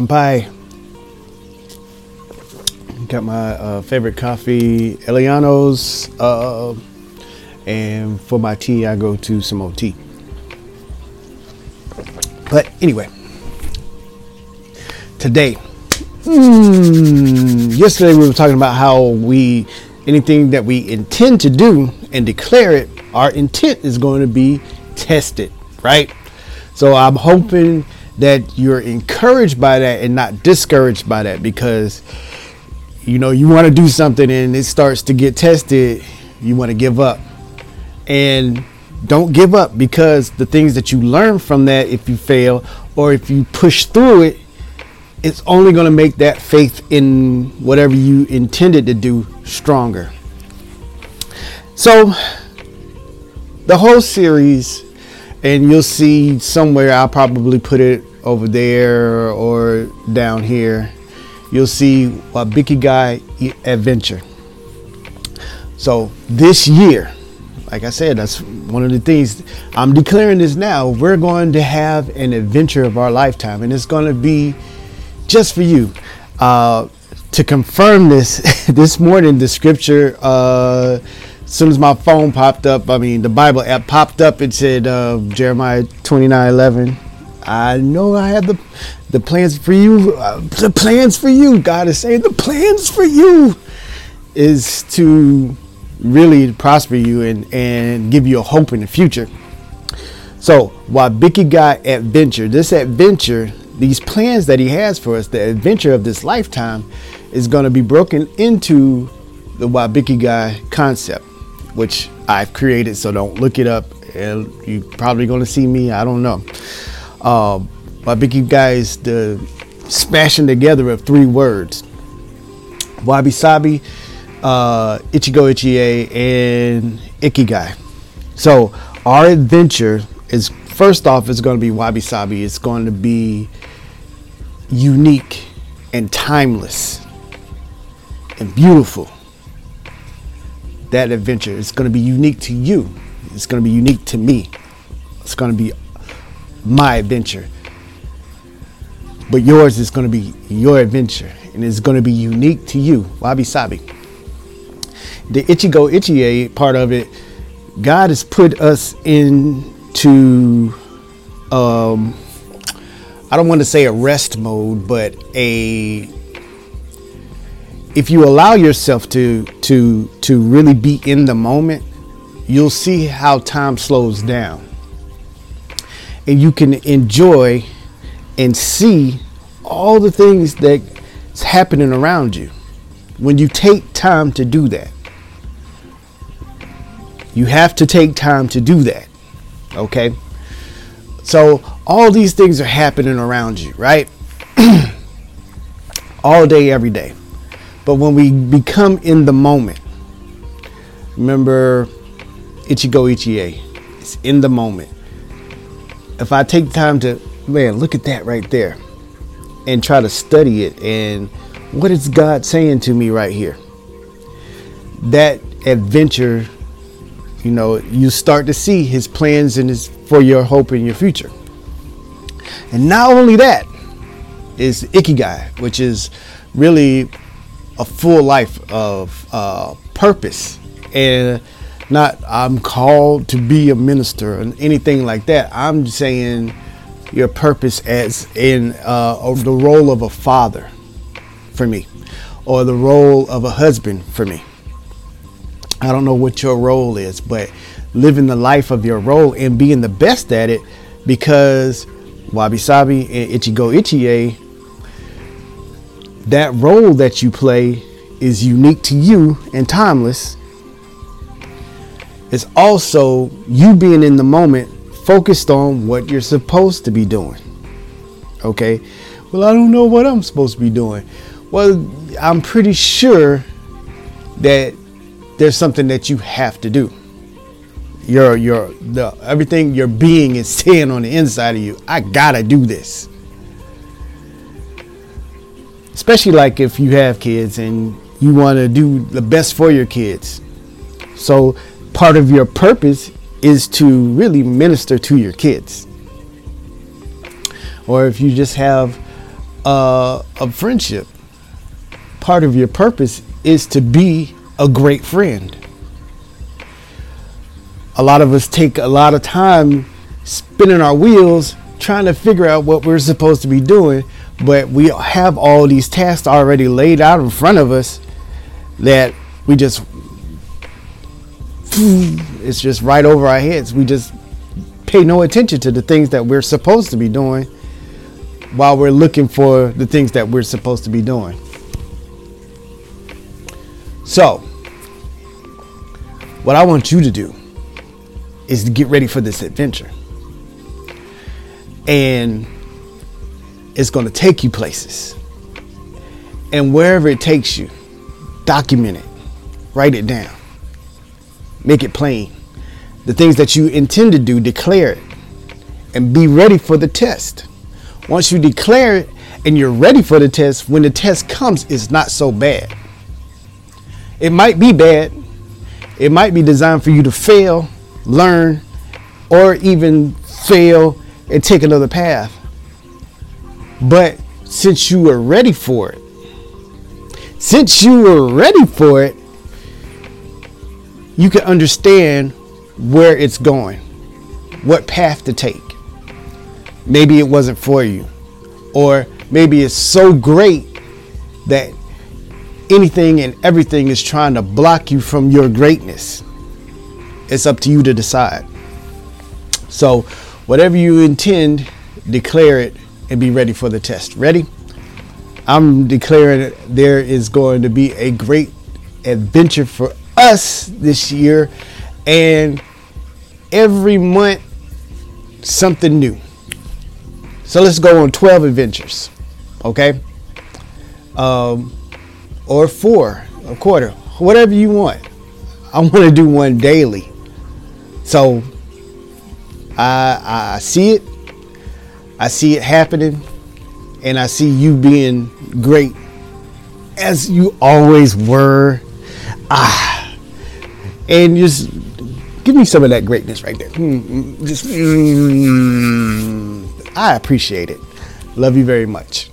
Kampai. Got my uh, favorite coffee, Eliano's. Uh, and for my tea, I go to some old tea. But anyway, today, hmm, yesterday we were talking about how we, anything that we intend to do and declare it, our intent is going to be tested, right? So I'm hoping that you're encouraged by that and not discouraged by that because you know you want to do something and it starts to get tested you want to give up. And don't give up because the things that you learn from that if you fail or if you push through it it's only going to make that faith in whatever you intended to do stronger. So the whole series and you'll see somewhere i'll probably put it over there or down here you'll see Guy adventure. So this year, like I said, that's one of the things I'm declaring this now. We're going to have an adventure of our lifetime, and it's going to be just for you. Uh, to confirm this, this morning the scripture, uh, as soon as my phone popped up, I mean the Bible app popped up, it said uh, Jeremiah 29, 11. I know I have the the plans for you. Uh, the plans for you. God is saying the plans for you is to really prosper you and and give you a hope in the future. So while Bicky got adventure, this adventure, these plans that he has for us, the adventure of this lifetime, is going to be broken into the Wabiki guy concept, which I've created. So don't look it up. And you're probably going to see me. I don't know uh, by Biggie Guys, the smashing together of three words Wabi Sabi, uh, Ichigo Ichie, and Ikigai. So, our adventure is first off, it's going to be Wabi Sabi. It's going to be unique and timeless and beautiful. That adventure is going to be unique to you. It's going to be unique to me. It's going to be my adventure. But yours is going to be your adventure and it's going to be unique to you. Wabi Sabi. The Ichigo Ichie part of it, God has put us into, um, I don't want to say a rest mode, but a if you allow yourself to to to really be in the moment, you'll see how time slows down and you can enjoy and see all the things that's happening around you when you take time to do that. You have to take time to do that. Okay? So, all these things are happening around you, right? all day, every day. But when we become in the moment, remember Ichigo Ichie, it's in the moment if I take time to, man, look at that right there and try to study it and what is God saying to me right here? That adventure, you know, you start to see his plans and his for your hope in your future. And not only that is Ikigai, which is really a full life of uh, purpose and not I'm called to be a minister and anything like that. I'm saying your purpose as in uh, the role of a father for me, or the role of a husband for me. I don't know what your role is, but living the life of your role and being the best at it because Wabi Sabi and Ichigo Ichie, that role that you play is unique to you and timeless it's also you being in the moment, focused on what you're supposed to be doing. Okay? Well, I don't know what I'm supposed to be doing. Well, I'm pretty sure that there's something that you have to do. Your your the everything your being is saying on the inside of you, I gotta do this. Especially like if you have kids and you want to do the best for your kids. So part of your purpose is to really minister to your kids. Or if you just have of friendship. Part of your purpose is to be a great friend. A lot of us take a lot of time spinning our wheels trying to figure out what we're supposed to be doing, but we have all these tasks already laid out in front of us that we just it's just right over our heads. We just pay no attention to the things that we're supposed to be doing while we're looking for the things that we're supposed to be doing. So, what I want you to do is to get ready for this adventure. And it's going to take you places. And wherever it takes you, document it, write it down, make it plain. The things that you intend to do, declare it, and be ready for the test. Once you declare it and you're ready for the test, when the test comes, it's not so bad. It might be bad, it might be designed for you to fail, learn, or even fail and take another path. But since you were ready for it, since you were ready for it, you can understand where it's going, what path to take. Maybe it wasn't for you, or maybe it's so great that anything and everything is trying to block you from your greatness. It's up to you to decide. So, whatever you intend, declare it and be ready for the test. Ready? I'm declaring there is going to be a great adventure for us this year, and every month something new. So let's go on 12 adventures, okay? Um, or four, a quarter, whatever you want. I want to do one daily. So I, I see it, I see it happening, and I see you being great as you always were. Ah, and just give me some of that greatness right there. Mm, just, I appreciate it. Love you very much.